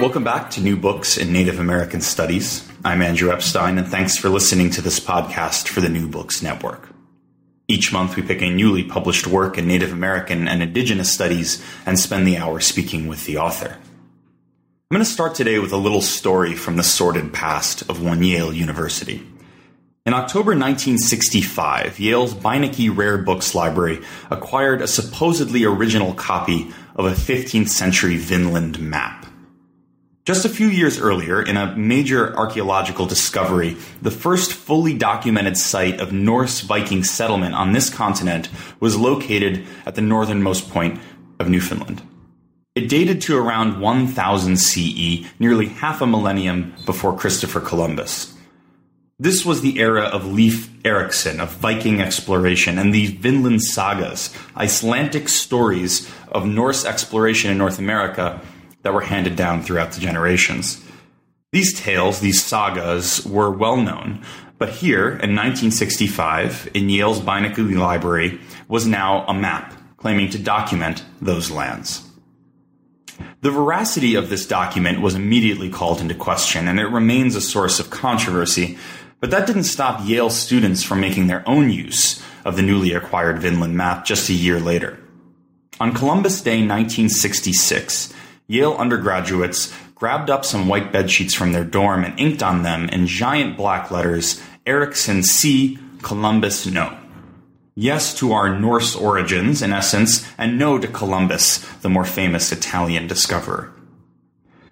Welcome back to New Books in Native American Studies. I'm Andrew Epstein, and thanks for listening to this podcast for the New Books Network. Each month, we pick a newly published work in Native American and Indigenous studies and spend the hour speaking with the author. I'm going to start today with a little story from the sordid past of one Yale University. In October 1965, Yale's Beinecke Rare Books Library acquired a supposedly original copy of a 15th century Vinland map. Just a few years earlier, in a major archaeological discovery, the first fully documented site of Norse Viking settlement on this continent was located at the northernmost point of Newfoundland. It dated to around 1000 CE, nearly half a millennium before Christopher Columbus. This was the era of Leif Erikson, of Viking exploration, and the Vinland sagas, Icelandic stories of Norse exploration in North America that were handed down throughout the generations. These tales, these sagas, were well known, but here in 1965, in Yale's Beinecke Library, was now a map claiming to document those lands. The veracity of this document was immediately called into question, and it remains a source of controversy, but that didn't stop Yale students from making their own use of the newly acquired Vinland map just a year later. On Columbus Day 1966, Yale undergraduates grabbed up some white bed sheets from their dorm and inked on them in giant black letters Erikson C, Columbus no. Yes to our Norse origins, in essence, and no to Columbus, the more famous Italian discoverer.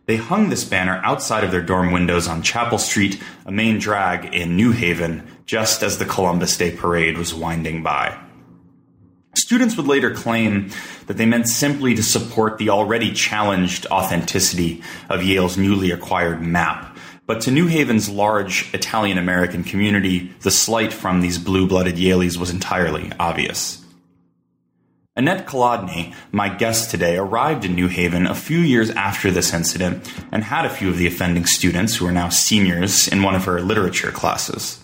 They hung this banner outside of their dorm windows on Chapel Street, a main drag in New Haven, just as the Columbus Day parade was winding by. Students would later claim that they meant simply to support the already challenged authenticity of Yale's newly acquired map. But to New Haven's large Italian American community, the slight from these blue blooded Yaleys was entirely obvious. Annette Kolodny, my guest today, arrived in New Haven a few years after this incident and had a few of the offending students, who are now seniors, in one of her literature classes.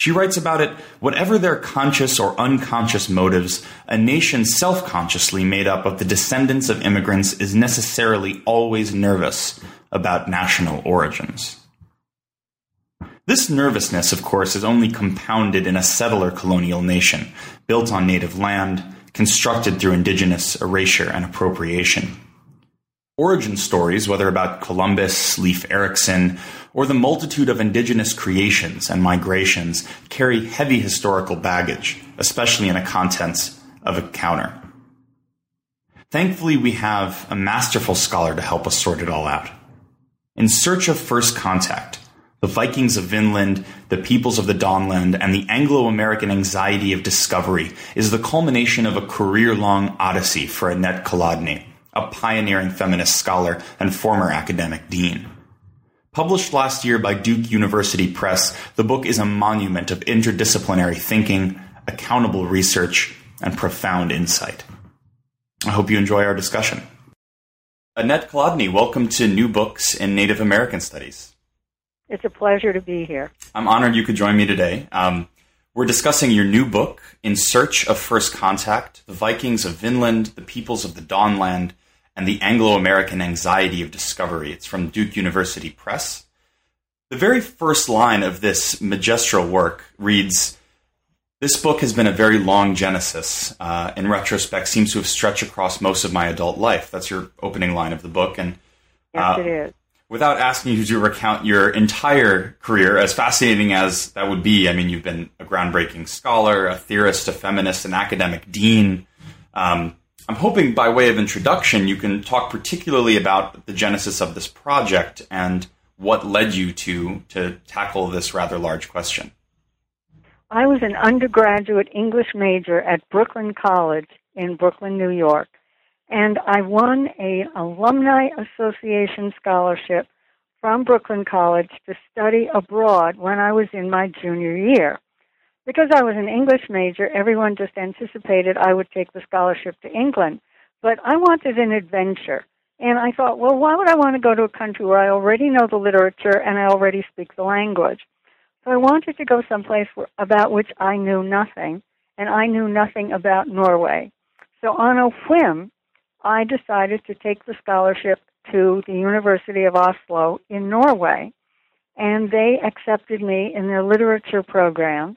She writes about it whatever their conscious or unconscious motives, a nation self consciously made up of the descendants of immigrants is necessarily always nervous about national origins. This nervousness, of course, is only compounded in a settler colonial nation, built on native land, constructed through indigenous erasure and appropriation. Origin stories, whether about Columbus, Leif Erikson, or the multitude of indigenous creations and migrations carry heavy historical baggage, especially in a context of a counter. Thankfully, we have a masterful scholar to help us sort it all out. In Search of First Contact, the Vikings of Vinland, the peoples of the Dawnland, and the Anglo American anxiety of discovery is the culmination of a career long odyssey for Annette Kolodny, a pioneering feminist scholar and former academic dean. Published last year by Duke University Press, the book is a monument of interdisciplinary thinking, accountable research, and profound insight. I hope you enjoy our discussion. Annette Kolodny, welcome to New Books in Native American Studies. It's a pleasure to be here. I'm honored you could join me today. Um, we're discussing your new book, In Search of First Contact The Vikings of Vinland, the Peoples of the Dawnland, and the Anglo American Anxiety of Discovery. It's from Duke University Press. The very first line of this magistral work reads This book has been a very long genesis. Uh, in retrospect, seems to have stretched across most of my adult life. That's your opening line of the book. And yes, uh, it is. Without asking you to recount your entire career, as fascinating as that would be, I mean, you've been a groundbreaking scholar, a theorist, a feminist, an academic dean. Um, I'm hoping by way of introduction, you can talk particularly about the genesis of this project and what led you to, to tackle this rather large question. I was an undergraduate English major at Brooklyn College in Brooklyn, New York. and I won a alumni association scholarship from Brooklyn College to study abroad when I was in my junior year. Because I was an English major, everyone just anticipated I would take the scholarship to England. But I wanted an adventure. And I thought, well, why would I want to go to a country where I already know the literature and I already speak the language? So I wanted to go someplace where, about which I knew nothing, and I knew nothing about Norway. So on a whim, I decided to take the scholarship to the University of Oslo in Norway, and they accepted me in their literature program.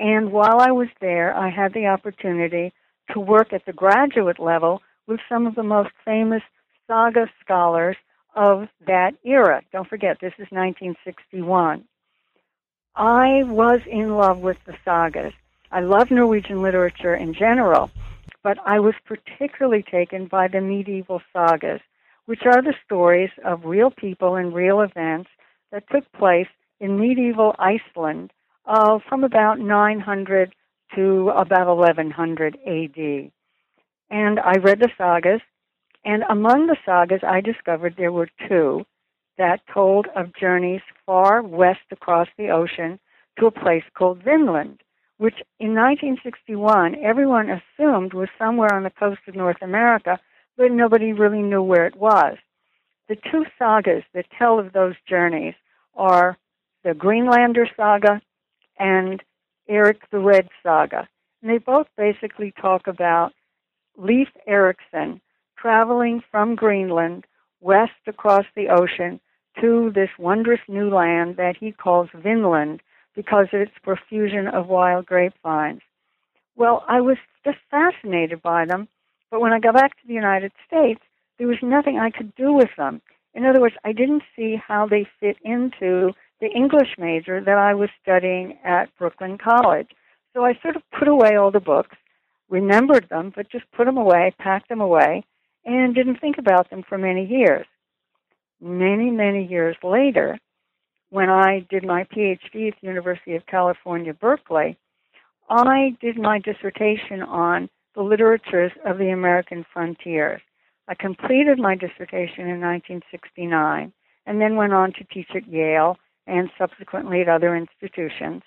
And while I was there, I had the opportunity to work at the graduate level with some of the most famous saga scholars of that era. Don't forget, this is 1961. I was in love with the sagas. I love Norwegian literature in general, but I was particularly taken by the medieval sagas, which are the stories of real people and real events that took place in medieval Iceland uh, from about 900 to about 1100 AD. And I read the sagas, and among the sagas I discovered there were two that told of journeys far west across the ocean to a place called Vinland, which in 1961 everyone assumed was somewhere on the coast of North America, but nobody really knew where it was. The two sagas that tell of those journeys are the Greenlander saga and Eric the Red saga. And they both basically talk about Leif Erikson traveling from Greenland west across the ocean to this wondrous new land that he calls Vinland because of its profusion of wild grapevines. Well, I was just fascinated by them, but when I got back to the United States, there was nothing I could do with them. In other words, I didn't see how they fit into the English major that I was studying at Brooklyn College. So I sort of put away all the books, remembered them, but just put them away, packed them away, and didn't think about them for many years many, many years later, when I did my PhD at the University of California, Berkeley, I did my dissertation on the literatures of the American frontiers. I completed my dissertation in 1969 and then went on to teach at Yale and subsequently at other institutions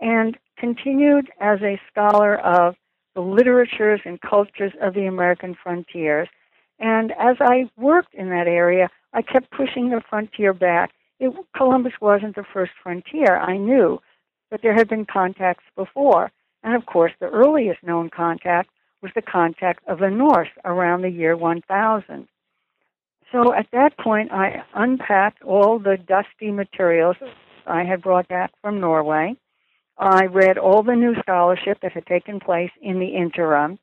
and continued as a scholar of the literatures and cultures of the American frontiers. And as I worked in that area, I kept pushing the frontier back. It, Columbus wasn't the first frontier, I knew, but there had been contacts before. And of course, the earliest known contact was the contact of the Norse around the year 1000. So at that point, I unpacked all the dusty materials I had brought back from Norway. I read all the new scholarship that had taken place in the interim.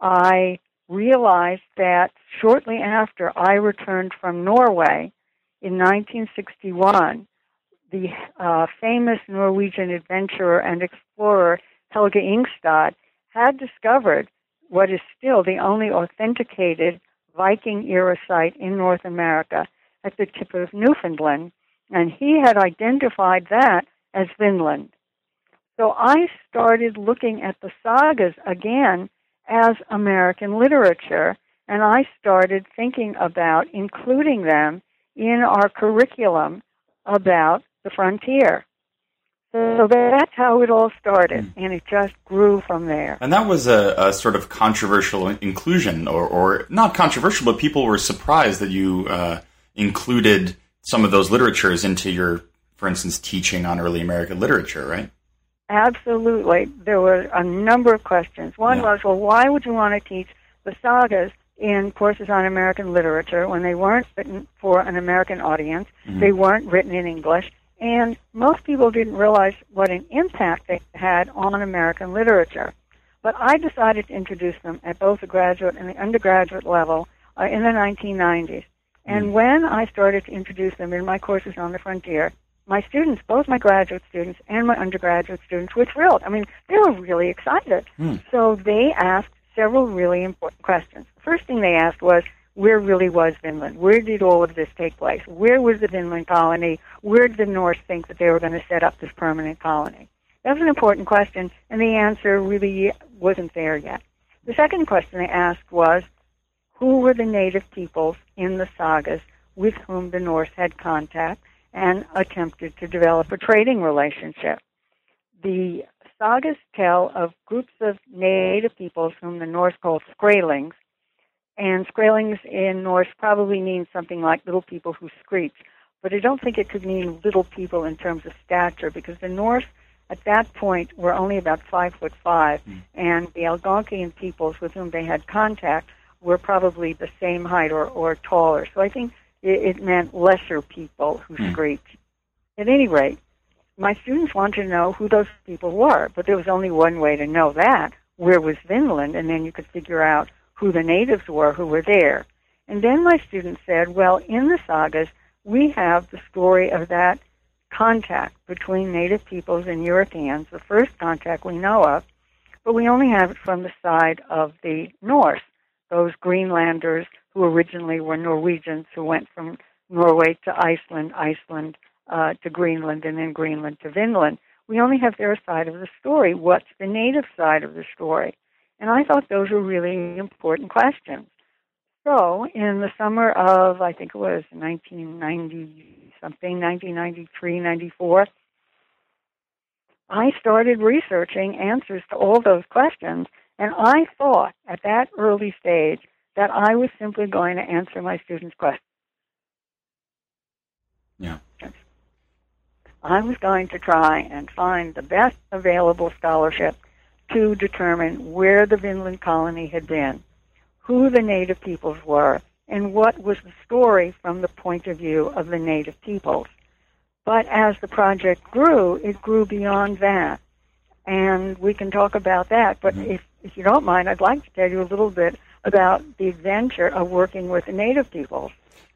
I realized that shortly after I returned from Norway in 1961, the uh, famous Norwegian adventurer and explorer Helge Ingstad had discovered what is still the only authenticated Viking era site in North America at the tip of Newfoundland, and he had identified that as Vinland. So I started looking at the sagas again as American literature, and I started thinking about including them in our curriculum about the frontier. So that's how it all started, mm. and it just grew from there. And that was a, a sort of controversial inclusion, or, or, not controversial, but people were surprised that you uh, included some of those literatures into your, for instance, teaching on early American literature, right? Absolutely. There were a number of questions. One yeah. was, well, why would you want to teach the sagas in courses on American literature when they weren't written for an American audience? Mm-hmm. They weren't written in English. And most people didn't realize what an impact they had on American literature. But I decided to introduce them at both the graduate and the undergraduate level uh, in the 1990s. And mm-hmm. when I started to introduce them in my courses on the frontier, my students, both my graduate students and my undergraduate students, were thrilled. I mean, they were really excited. Mm. So they asked several really important questions. The first thing they asked was, where really was Vinland? Where did all of this take place? Where was the Vinland colony? Where did the Norse think that they were going to set up this permanent colony? That was an important question, and the answer really wasn't there yet. The second question they asked was, who were the native peoples in the sagas with whom the Norse had contact and attempted to develop a trading relationship. The sagas tell of groups of native peoples whom the Norse called Skraelings, and Skraelings in Norse probably means something like little people who screech, but I don't think it could mean little people in terms of stature because the Norse at that point were only about five foot five, mm. and the Algonquian peoples with whom they had contact were probably the same height or, or taller. So I think it, it meant lesser people who mm. screeched. At any rate, my students wanted to know who those people were, but there was only one way to know that. Where was Vinland? And then you could figure out who the natives were who were there. And then my students said, well, in the sagas, we have the story of that contact between native peoples and Europeans, the first contact we know of, but we only have it from the side of the Norse, those Greenlanders who originally were Norwegians who went from Norway to Iceland, Iceland uh, to Greenland, and then Greenland to Vinland. We only have their side of the story. What's the native side of the story? And I thought those were really important questions. So, in the summer of, I think it was 1990 something, 1993, 94, I started researching answers to all those questions. And I thought at that early stage that I was simply going to answer my students' questions. Yeah. I was going to try and find the best available scholarship to determine where the Vinland colony had been, who the native peoples were, and what was the story from the point of view of the native peoples. But as the project grew, it grew beyond that. And we can talk about that. But mm-hmm. if, if you don't mind, I'd like to tell you a little bit about the adventure of working with the native peoples.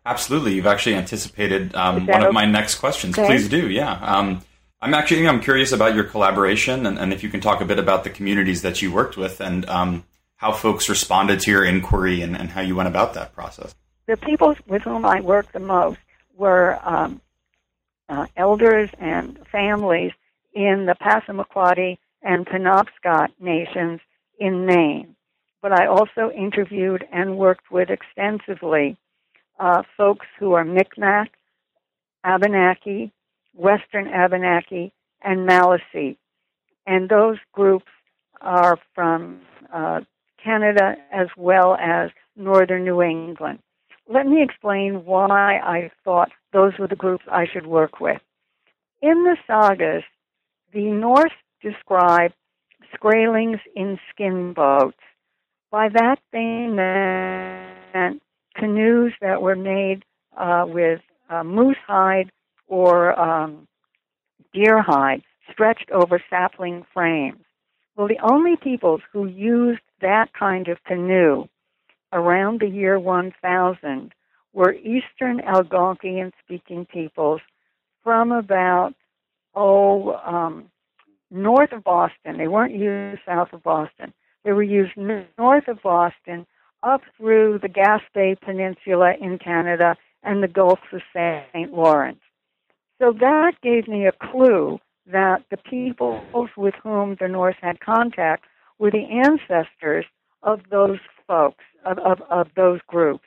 Absolutely. You've actually anticipated um, one of my next questions. Okay. Please do, yeah. Um, I'm actually I'm curious about your collaboration and, and, if you can talk a bit about the communities that you worked with and um, how folks responded to your inquiry and, and, how you went about that process. The people with whom I worked the most were um, uh, elders and families in the Passamaquoddy and Penobscot nations in Maine. But I also interviewed and worked with extensively uh, folks who are Micmac, Abenaki, Western Abenaki, and Maliseet. And those groups are from uh, Canada as well as northern New England. Let me explain why I thought those were the groups I should work with. In the sagas, the Norse describe Skraelings in skin boats. By that they meant canoes that were made uh, with uh, moose hide or um, deer hide stretched over sapling frames. Well, the only peoples who used that kind of canoe around the year 1000 were Eastern Algonquian speaking peoples from about, oh, um, north of Boston. They weren't used south of Boston. They were used north of Boston up through the Gaspé Peninsula in Canada and the Gulf of St. Lawrence. So that gave me a clue that the peoples with whom the Norse had contact were the ancestors of those folks, of, of, of those groups.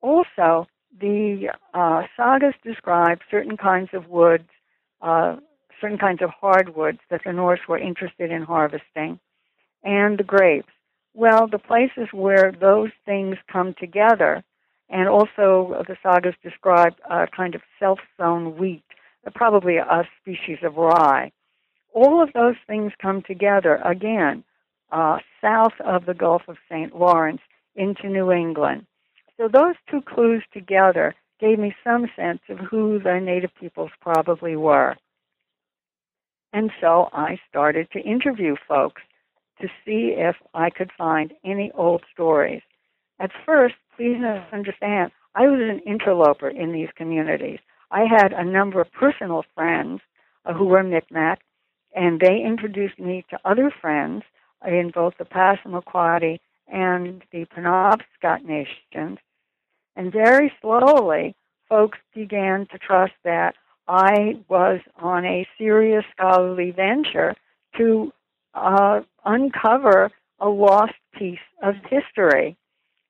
Also, the uh, sagas describe certain kinds of woods, uh, certain kinds of hardwoods that the Norse were interested in harvesting, and the grapes. Well, the places where those things come together, and also the sagas describe a kind of self-sown wheat, probably a species of rye. All of those things come together again uh, south of the Gulf of St. Lawrence into New England. So those two clues together gave me some sense of who the native peoples probably were. And so I started to interview folks to see if I could find any old stories. At first, please understand, I was an interloper in these communities. I had a number of personal friends uh, who were Micmac, and they introduced me to other friends in both the Passamaquoddy and the Penobscot nations. And very slowly, folks began to trust that I was on a serious scholarly venture to uh, uncover a lost piece of history.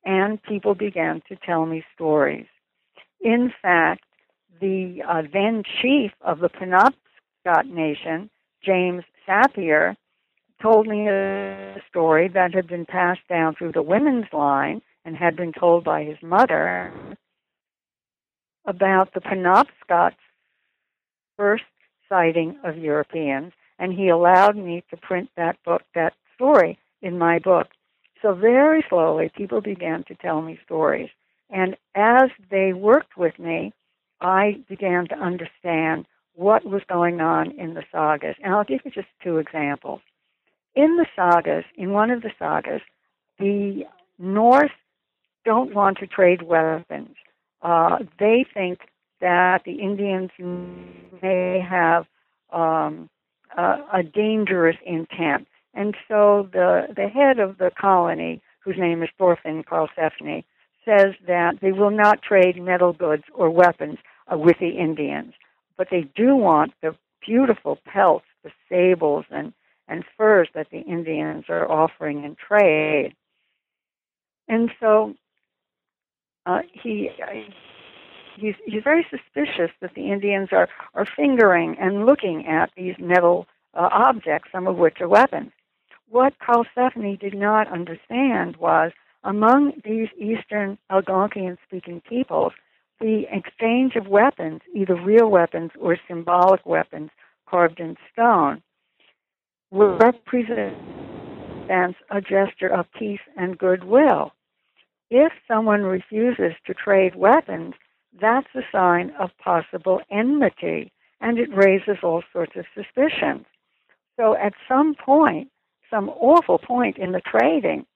and people began to tell me stories. In fact, the uh, then chief of the Penobscot Nation, James Sappier, told me a story that had been passed down through the women's line and had been told by his mother about the Penobscot's first sighting of Europeans, and he allowed me to print that book, that story, in my book. So very slowly, people began to tell me stories. And as they worked with me, I began to understand what was going on in the sagas. And I'll give you just two examples. In the sagas, in one of the sagas, the Norse don't want to trade weapons. Uh, they think that the Indians may have um, a, a dangerous intent. And so the, the head of the colony, whose name is Thorfinn Karlsefni, says that they will not trade metal goods or weapons uh, with the Indians, but they do want the beautiful pelts, the sables and, and furs that the Indians are offering in trade. And so uh, he he's he's very suspicious that the Indians are are fingering and looking at these metal uh, objects, some of which are weapons. What Karlsefni did not understand was among these Eastern Algonquian speaking peoples, the exchange of weapons, either real weapons or symbolic weapons carved in stone, represents a gesture of peace and goodwill. If someone refuses to trade weapons, that's a sign of possible enmity and it raises all sorts of suspicions. So at some point, some awful point in the trading,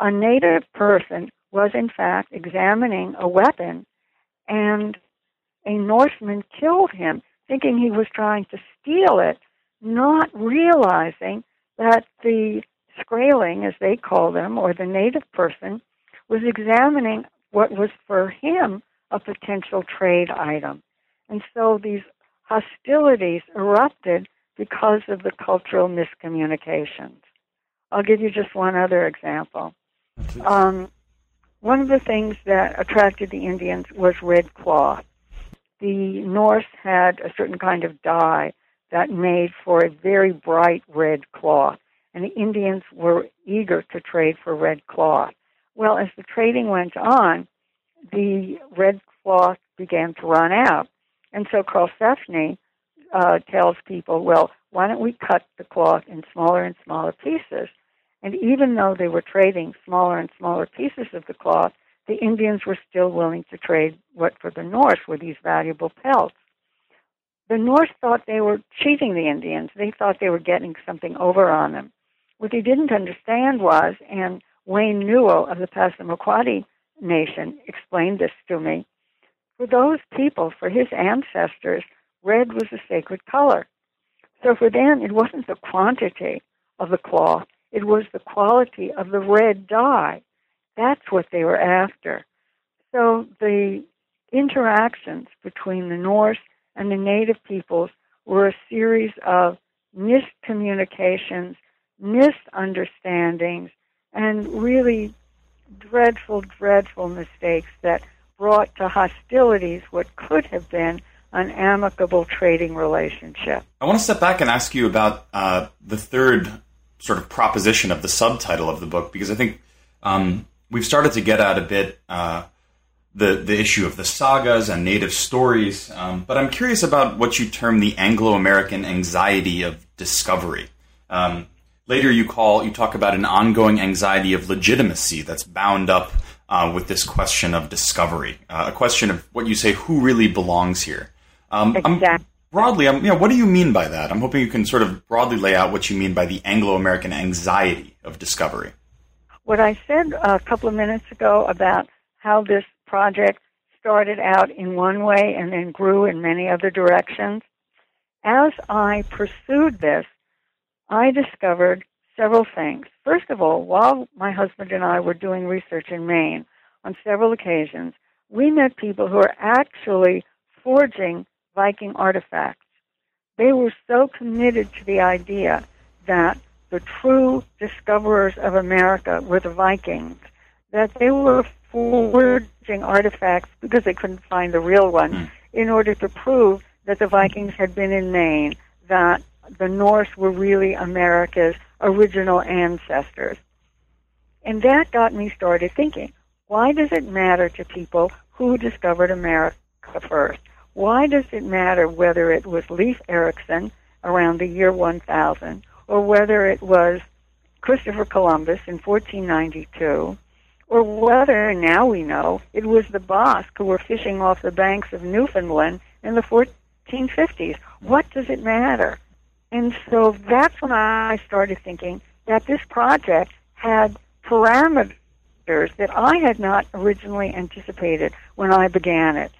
a native person was in fact examining a weapon and a Norseman killed him, thinking he was trying to steal it, not realizing that the Skraeling, as they call them, or the native person, was examining what was for him a potential trade item. And so these hostilities erupted because of the cultural miscommunications. I'll give you just one other example. Um, one of the things that attracted the Indians was red cloth. The Norse had a certain kind of dye that made for a very bright red cloth, and the Indians were eager to trade for red cloth. Well, as the trading went on, the red cloth began to run out. And so Karlsefni uh, tells people, well, why don't we cut the cloth in smaller and smaller pieces? And even though they were trading smaller and smaller pieces of the cloth, the Indians were still willing to trade what for the Norse were these valuable pelts. The Norse thought they were cheating the Indians. They thought they were getting something over on them. What they didn't understand was, and Wayne Newell of the Passamaquoddy Nation explained this to me, for those people, for his ancestors, red was a sacred color. So for them, it wasn't the quantity of the cloth, it was the quality of the red dye. That's what they were after. So the interactions between the Norse and the native peoples were a series of miscommunications, misunderstandings, and really dreadful, dreadful mistakes that brought to hostilities what could have been an amicable trading relationship. I want to step back and ask you about uh, the third sort of proposition of the subtitle of the book because I think um, we've started to get at a bit uh, the the issue of the sagas and native stories, um, but I'm curious about what you term the Anglo-American anxiety of discovery. Um, later, you call you talk about an ongoing anxiety of legitimacy that's bound up uh, with this question of discovery, uh, a question of what you say, who really belongs here. Um, exactly. I'm, broadly, I'm, you know, what do you mean by that? I'm hoping you can sort of broadly lay out what you mean by the Anglo-American anxiety of discovery. What I said a couple of minutes ago about how this project started out in one way and then grew in many other directions. As I pursued this, I discovered several things. First of all, while my husband and I were doing research in Maine on several occasions, we met people who are actually forging Viking artifacts. They were so committed to the idea that the true discoverers of America were the Vikings that they were forging artifacts because they couldn't find the real one mm. in order to prove that the Vikings had been in Maine, that the Norse were really America's original ancestors. And that got me started thinking, why does it matter to people who discovered America first? Why does it matter whether it was Leif Erikson around the year 1000 or whether it was Christopher Columbus in 1492 or whether now we know it was the Basque who were fishing off the banks of Newfoundland in the 1450s? What does it matter? And so that's when I started thinking that this project had parameters that I had not originally anticipated when I began it.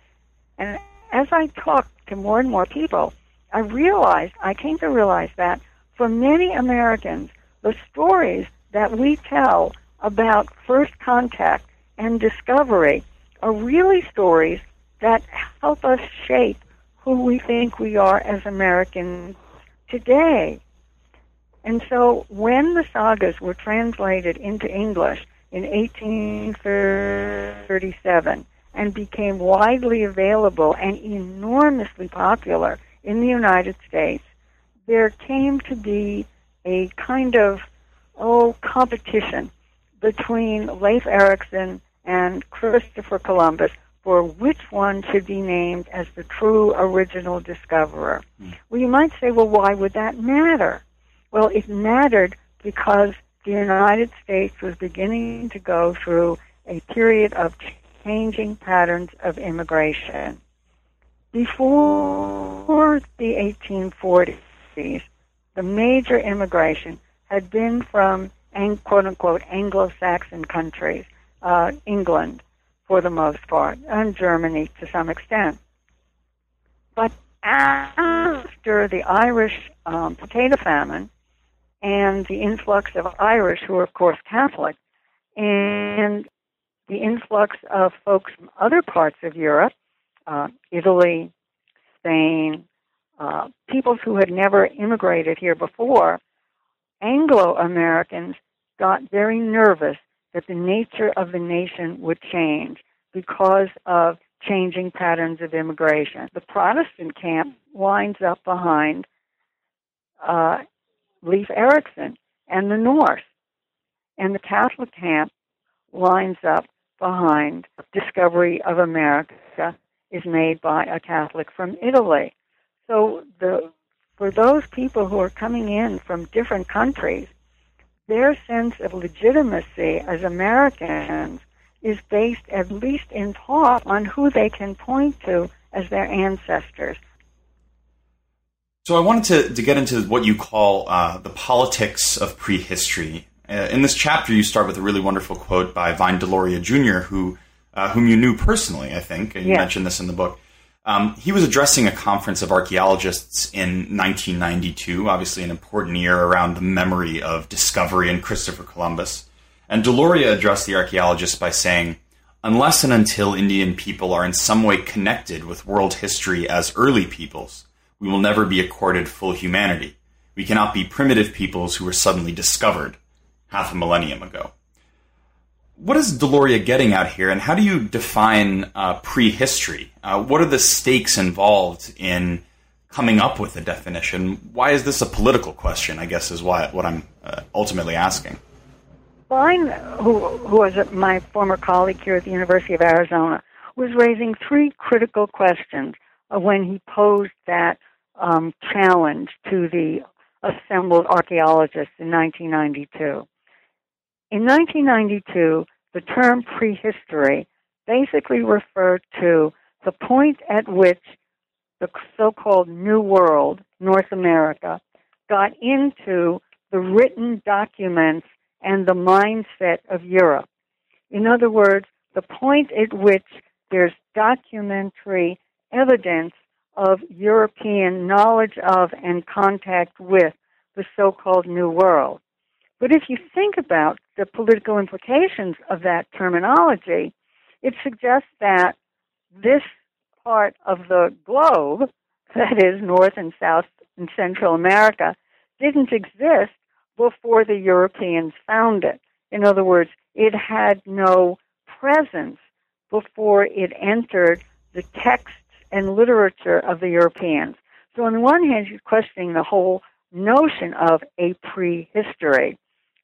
And as I talked to more and more people, I realized, I came to realize that for many Americans, the stories that we tell about first contact and discovery are really stories that help us shape who we think we are as Americans today. And so when the sagas were translated into English in 1837 and became widely available and enormously popular in the United States, there came to be a kind of, oh, competition between Leif Erikson and Christopher Columbus for which one should be named as the true original discoverer. Mm. Well, you might say, well, why would that matter? Well, it mattered because the United States was beginning to go through a period of changing patterns of immigration. Before the 1840s, the major immigration had been from quote unquote Anglo-Saxon countries, uh, England, for the most part, and Germany to some extent. But after the Irish um, potato famine and the influx of Irish, who are of course Catholic, and the influx of folks from other parts of Europe, uh, Italy, Spain, uh, peoples who had never immigrated here before, Anglo Americans got very nervous that the nature of the nation would change because of changing patterns of immigration. The Protestant camp winds up behind uh, Leif Erikson and the North, and the Catholic camp lines up behind discovery of America is made by a Catholic from Italy. So the for those people who are coming in from different countries, their sense of legitimacy as Americans is based, at least in part, on who they can point to as their ancestors. So I wanted to, to get into what you call uh, the politics of prehistory. Uh, in this chapter, you start with a really wonderful quote by Vine Deloria Jr., who, uh, whom you knew personally, I think. You mentioned this in the book. Um, he was addressing a conference of archaeologists in 1992, obviously an important year around the memory of discovery and Christopher Columbus. And Deloria addressed the archaeologists by saying, Unless and until Indian people are in some way connected with world history as early peoples, we will never be accorded full humanity. We cannot be primitive peoples who were suddenly discovered half a millennium ago what is Deloria getting at here, and how do you define uh, prehistory? Uh, what are the stakes involved in coming up with a definition? Why is this a political question? I guess is why what I'm uh, ultimately asking. Vine, who, who was my former colleague here at the University of Arizona, was raising three critical questions when he posed that um, challenge to the assembled archaeologists in 1992. In 1992, the term prehistory basically referred to the point at which the so-called New World, North America, got into the written documents and the mindset of Europe. In other words, the point at which there's documentary evidence of European knowledge of and contact with the so-called New World. But if you think about the political implications of that terminology, it suggests that this part of the globe, that is North and South and Central America, didn't exist before the Europeans found it. In other words, it had no presence before it entered the texts and literature of the Europeans. So on the one hand, she's questioning the whole notion of a prehistory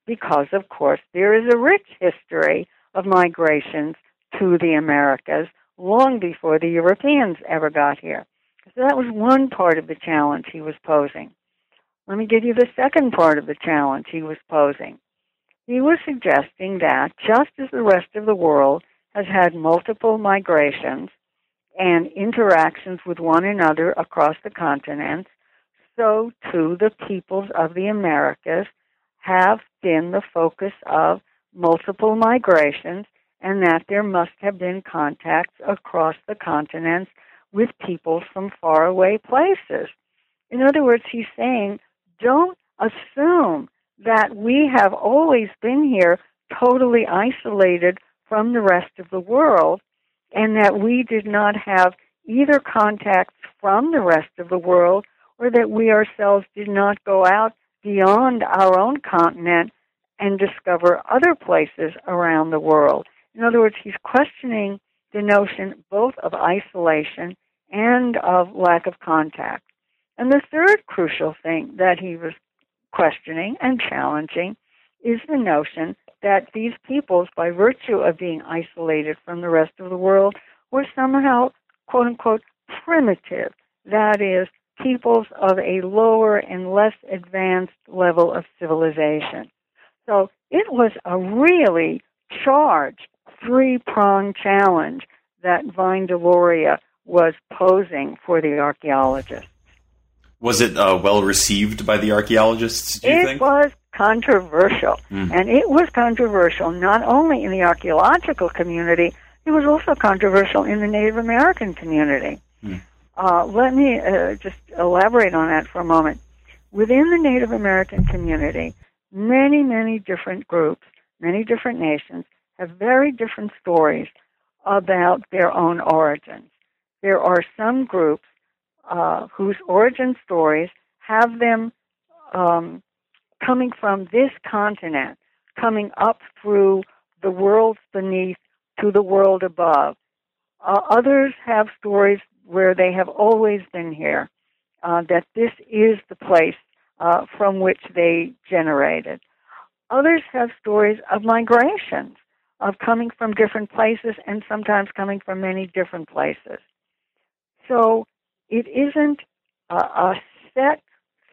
because, of course, there is a rich history of migrations to the Americas long before the Europeans ever got here. So that was one part of the challenge he was posing. Let me give you the second part of the challenge he was posing. He was suggesting that just as the rest of the world has had multiple migrations and interactions with one another across the continents, so too the peoples of the Americas have been the focus of multiple migrations and that there must have been contacts across the continents with people from faraway places. In other words, he's saying, don't assume that we have always been here totally isolated from the rest of the world and that we did not have either contacts from the rest of the world or that we ourselves did not go out beyond our own continent and discover other places around the world. In other words, he's questioning the notion both of isolation and of lack of contact. And the third crucial thing that he was questioning and challenging is the notion that these peoples, by virtue of being isolated from the rest of the world, were somehow, quote unquote, primitive. That is, peoples of a lower and less advanced level of civilization. So it was a really charged three pronged challenge that Vine Deloria was posing for the archaeologists. Was it uh, well received by the archaeologists, do you it think? was controversial. Mm. And it was controversial not only in the archaeological community, it was also controversial in the Native American community. Mm. Uh, let me uh, just elaborate on that for a moment. Within the Native American community, many, many different groups, many different nations have very different stories about their own origins. There are some groups uh, whose origin stories have them um, coming from this continent, coming up through the worlds beneath to the world above. Uh, others have stories where they have always been here, uh, that this is the place uh, from which they generated. Others have stories of migrations, of coming from different places and sometimes coming from many different places. So it isn't a, a set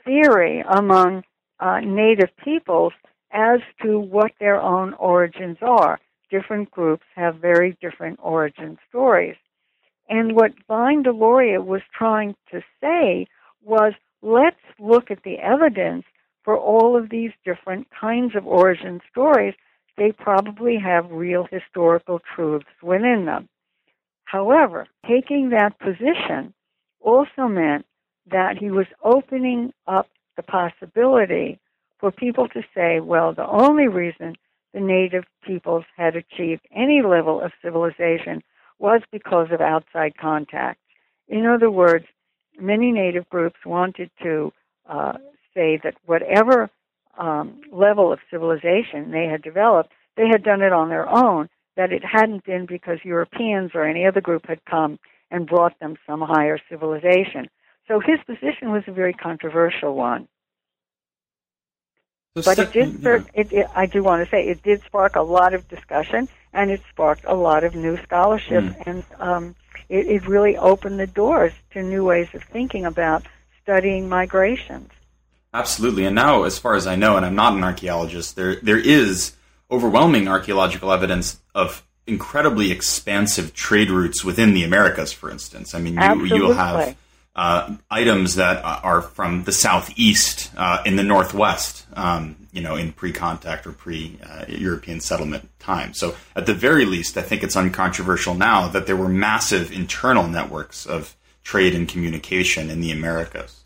theory among uh, native peoples as to what their own origins are. Different groups have very different origin stories. And what Vine Deloria was trying to say was let's look at the evidence for all of these different kinds of origin stories. They probably have real historical truths within them. However, taking that position also meant that he was opening up the possibility for people to say, well, the only reason the native peoples had achieved any level of civilization was because of outside contact. In other words, many native groups wanted to uh, say that whatever um, level of civilization they had developed, they had done it on their own, that it hadn't been because Europeans or any other group had come and brought them some higher civilization. So his position was a very controversial one. But it did. Start, it, it, I do want to say it did spark a lot of discussion, and it sparked a lot of new scholarship, Mm. and um, it, it really opened the doors to new ways of thinking about studying migrations. Absolutely. And now, as far as I know, and I'm not an archaeologist, there there is overwhelming archaeological evidence of incredibly expansive trade routes within the Americas. For instance, I mean, you, you'll have. Uh, items that are from the southeast uh, in the northwest, um, you know, in pre-contact or pre-European settlement time. So, at the very least, I think it's uncontroversial now that there were massive internal networks of trade and communication in the Americas.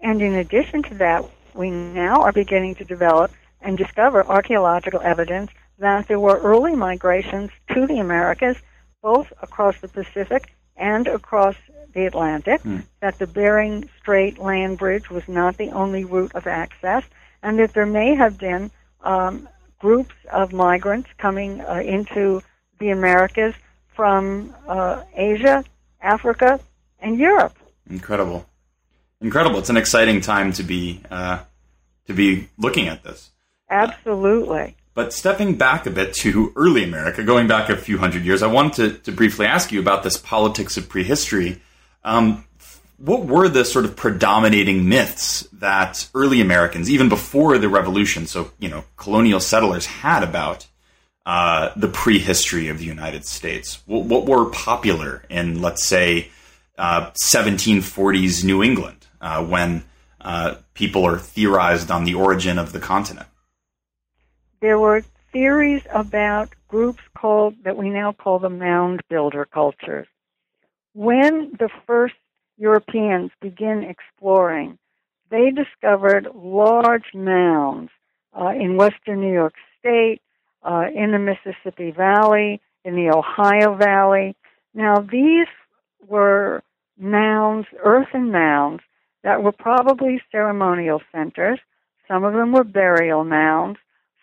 And in addition to that, we now are beginning to develop and discover archaeological evidence that there were early migrations to the Americas, both across the Pacific and across the Atlantic, that the Bering Strait land bridge was not the only route of access, and that there may have been um, groups of migrants coming uh, into the Americas from uh, Asia, Africa, and Europe. Incredible, incredible! It's an exciting time to be uh, to be looking at this. Absolutely. But stepping back a bit to early America, going back a few hundred years, I wanted to, to briefly ask you about this politics of prehistory. Um, what were the sort of predominating myths that early Americans, even before the revolution, so you know, colonial settlers had about uh, the prehistory of the United States? What, what were popular in, let's say, uh, 1740s New England, uh, when uh, people are theorized on the origin of the continent? There were theories about groups called that we now call the mound builder cultures. When the first Europeans begin exploring, they discovered large mounds uh, in western New York State, uh, in the Mississippi Valley, in the Ohio Valley. Now, these were mounds, earthen mounds, that were probably ceremonial centers. Some of them were burial mounds.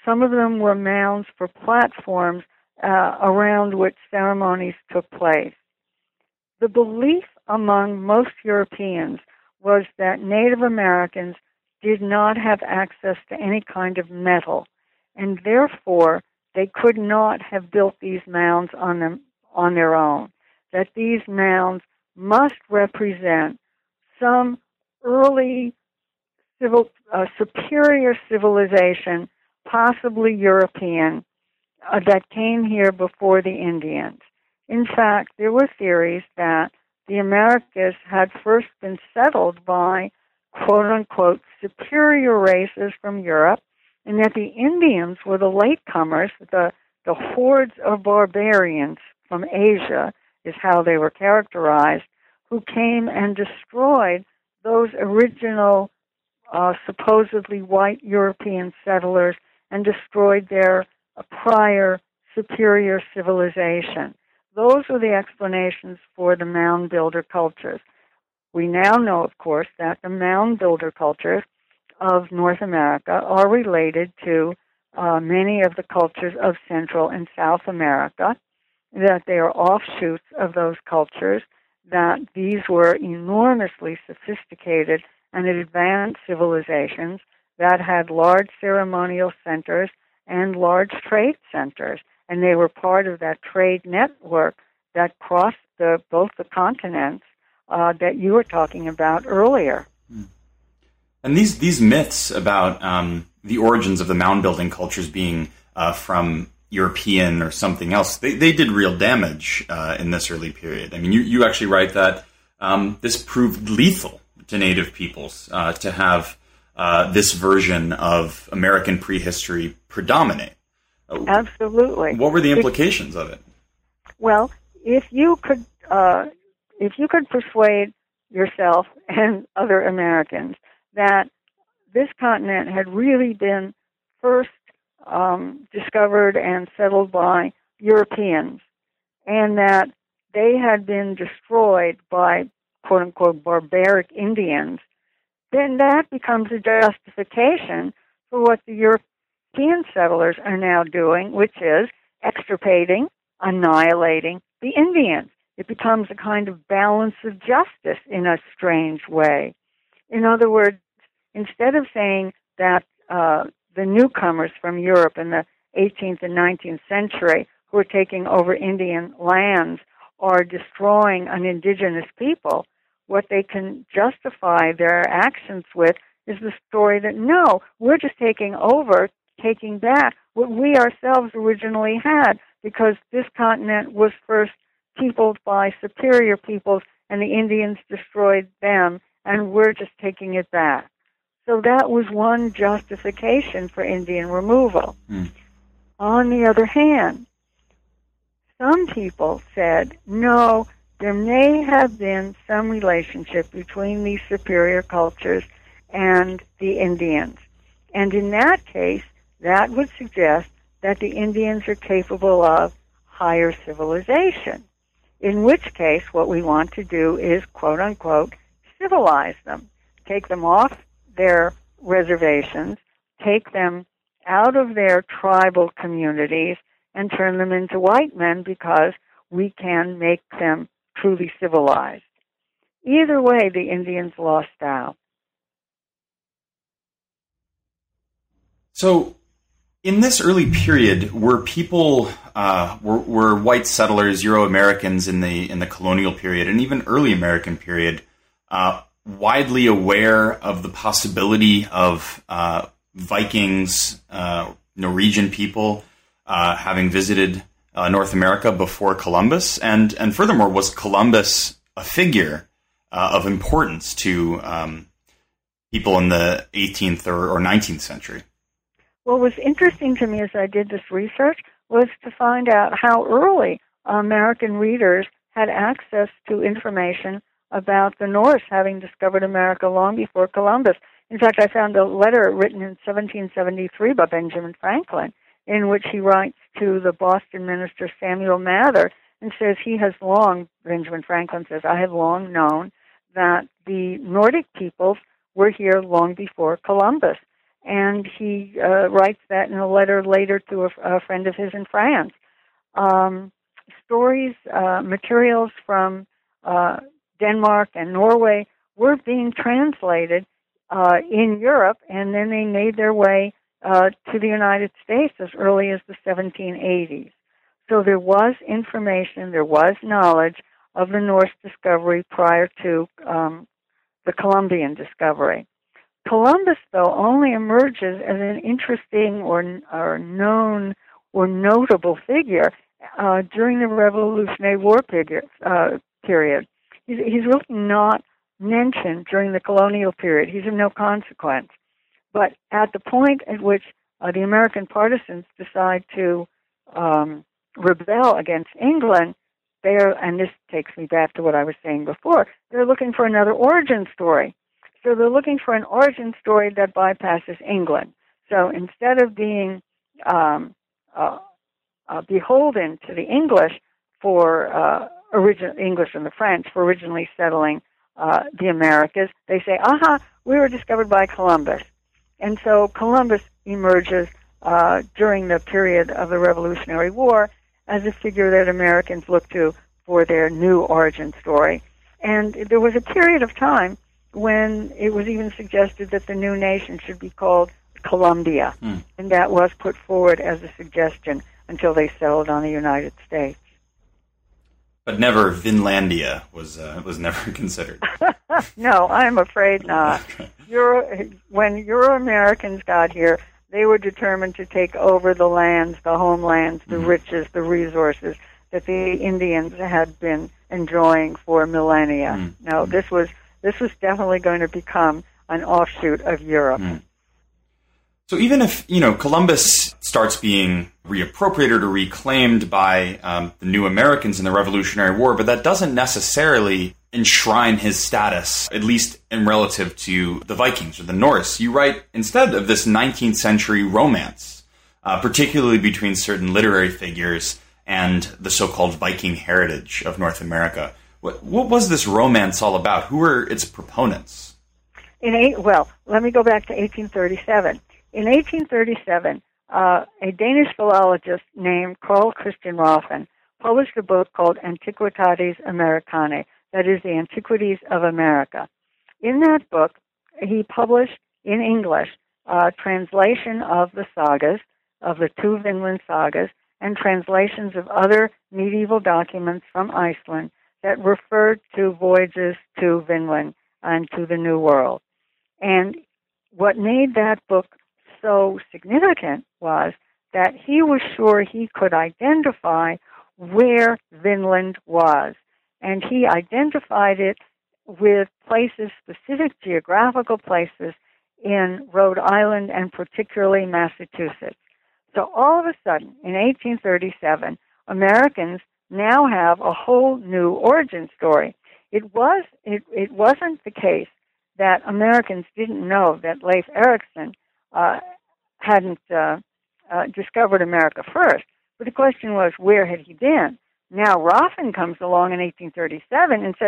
Some of them were mounds for platforms uh, around which ceremonies took place. The belief among most Europeans was that Native Americans did not have access to any kind of metal, and therefore they could not have built these mounds on them on their own. That these mounds must represent some early civil, uh, superior civilization, possibly European, uh, that came here before the Indians. In fact, there were theories that the Americas had first been settled by quote unquote superior races from Europe, and that the Indians were the latecomers, the, the hordes of barbarians from Asia, is how they were characterized, who came and destroyed those original uh, supposedly white European settlers and destroyed their uh, prior superior civilization. Those were the explanations for the mound builder cultures. We now know, of course, that the mound builder cultures of North America are related to uh, many of the cultures of Central and South America, that they are offshoots of those cultures, that these were enormously sophisticated and advanced civilizations that had large ceremonial centers and large trade centers and they were part of that trade network that crossed the, both the continents uh, that you were talking about earlier. Hmm. And these these myths about um, the origins of the mound building cultures being uh, from European or something else, they, they did real damage uh, in this early period. I mean, you, you actually write that um, this proved lethal to native peoples uh, to have uh, this version of American prehistory predominate. Absolutely. What were the implications of it? Well, if you could, uh, if you could persuade yourself and other Americans that this continent had really been first um, discovered and settled by Europeans, and that they had been destroyed by quote unquote barbaric Indians, then that becomes a justification for what the Europeans European settlers are now doing, which is extirpating, annihilating the Indians. It becomes a kind of balance of justice in a strange way. In other words, instead of saying that uh, the newcomers from Europe in the 18th and 19th century who are taking over Indian lands are destroying an indigenous people, what they can justify their actions with is the story that no, we're just taking over taking back what we ourselves originally had because this continent was first peopled by superior peoples and the Indians destroyed them and we're just taking it back. So that was one justification for Indian removal. Mm. On the other hand, some people said, no, there may have been some relationship between these superior cultures and the Indians. And in that case, that would suggest that the Indians are capable of higher civilization. In which case, what we want to do is, quote unquote, civilize them. Take them off their reservations, take them out of their tribal communities and turn them into white men because we can make them truly civilized. Either way, the Indians lost out. So, in this early period, were people uh, were, were white settlers, Euro Americans in the in the colonial period, and even early American period, uh, widely aware of the possibility of uh, Vikings, uh, Norwegian people uh, having visited uh, North America before Columbus, and and furthermore, was Columbus a figure of importance to um, people in the 18th or, or 19th century? What was interesting to me as I did this research was to find out how early American readers had access to information about the Norse having discovered America long before Columbus. In fact, I found a letter written in 1773 by Benjamin Franklin in which he writes to the Boston minister Samuel Mather and says he has long, Benjamin Franklin says, I have long known that the Nordic peoples were here long before Columbus. And he uh, writes that in a letter later to a, a friend of his in France. Um, stories, uh, materials from uh, Denmark and Norway were being translated uh, in Europe, and then they made their way uh, to the United States as early as the 1780s. So there was information, there was knowledge of the Norse discovery prior to um, the Columbian discovery. Columbus, though, only emerges as an interesting or, or known or notable figure uh, during the Revolutionary War period. Uh, period. He's, he's really not mentioned during the colonial period. He's of no consequence. But at the point at which uh, the American partisans decide to um, rebel against England, they're, and this takes me back to what I was saying before, they're looking for another origin story. So they're looking for an origin story that bypasses England. So instead of being um, uh, uh, beholden to the English for uh, English and the French for originally settling uh, the Americas, they say, "Aha, we were discovered by Columbus," and so Columbus emerges uh, during the period of the Revolutionary War as a figure that Americans look to for their new origin story. And there was a period of time when it was even suggested that the new nation should be called Columbia, mm. and that was put forward as a suggestion until they settled on the United States. But never Vinlandia was uh, was never considered. no, I'm afraid not. Euro, when Euro Americans got here, they were determined to take over the lands, the homelands, the mm-hmm. riches, the resources that the Indians had been enjoying for millennia. Mm-hmm. No, this was this is definitely going to become an offshoot of Europe. Mm. So even if you know Columbus starts being reappropriated or reclaimed by um, the new Americans in the Revolutionary War, but that doesn't necessarily enshrine his status, at least in relative to the Vikings or the Norse. You write instead of this 19th century romance, uh, particularly between certain literary figures and the so-called Viking heritage of North America. What, what was this romance all about? Who were its proponents? In eight, well, let me go back to 1837. In 1837, uh, a Danish philologist named Carl Christian Rafn published a book called Antiquitates Americanae, that is, the Antiquities of America. In that book, he published in English a translation of the sagas, of the two Vinland sagas, and translations of other medieval documents from Iceland that referred to voyages to Vinland and to the New World. And what made that book so significant was that he was sure he could identify where Vinland was. And he identified it with places, specific geographical places in Rhode Island and particularly Massachusetts. So all of a sudden, in 1837, Americans now have a whole new origin story. It was it, it wasn't the case that Americans didn't know that Leif Erikson uh, hadn't uh, uh, discovered America first, but the question was where had he been? Now Rafn comes along in 1837 and says,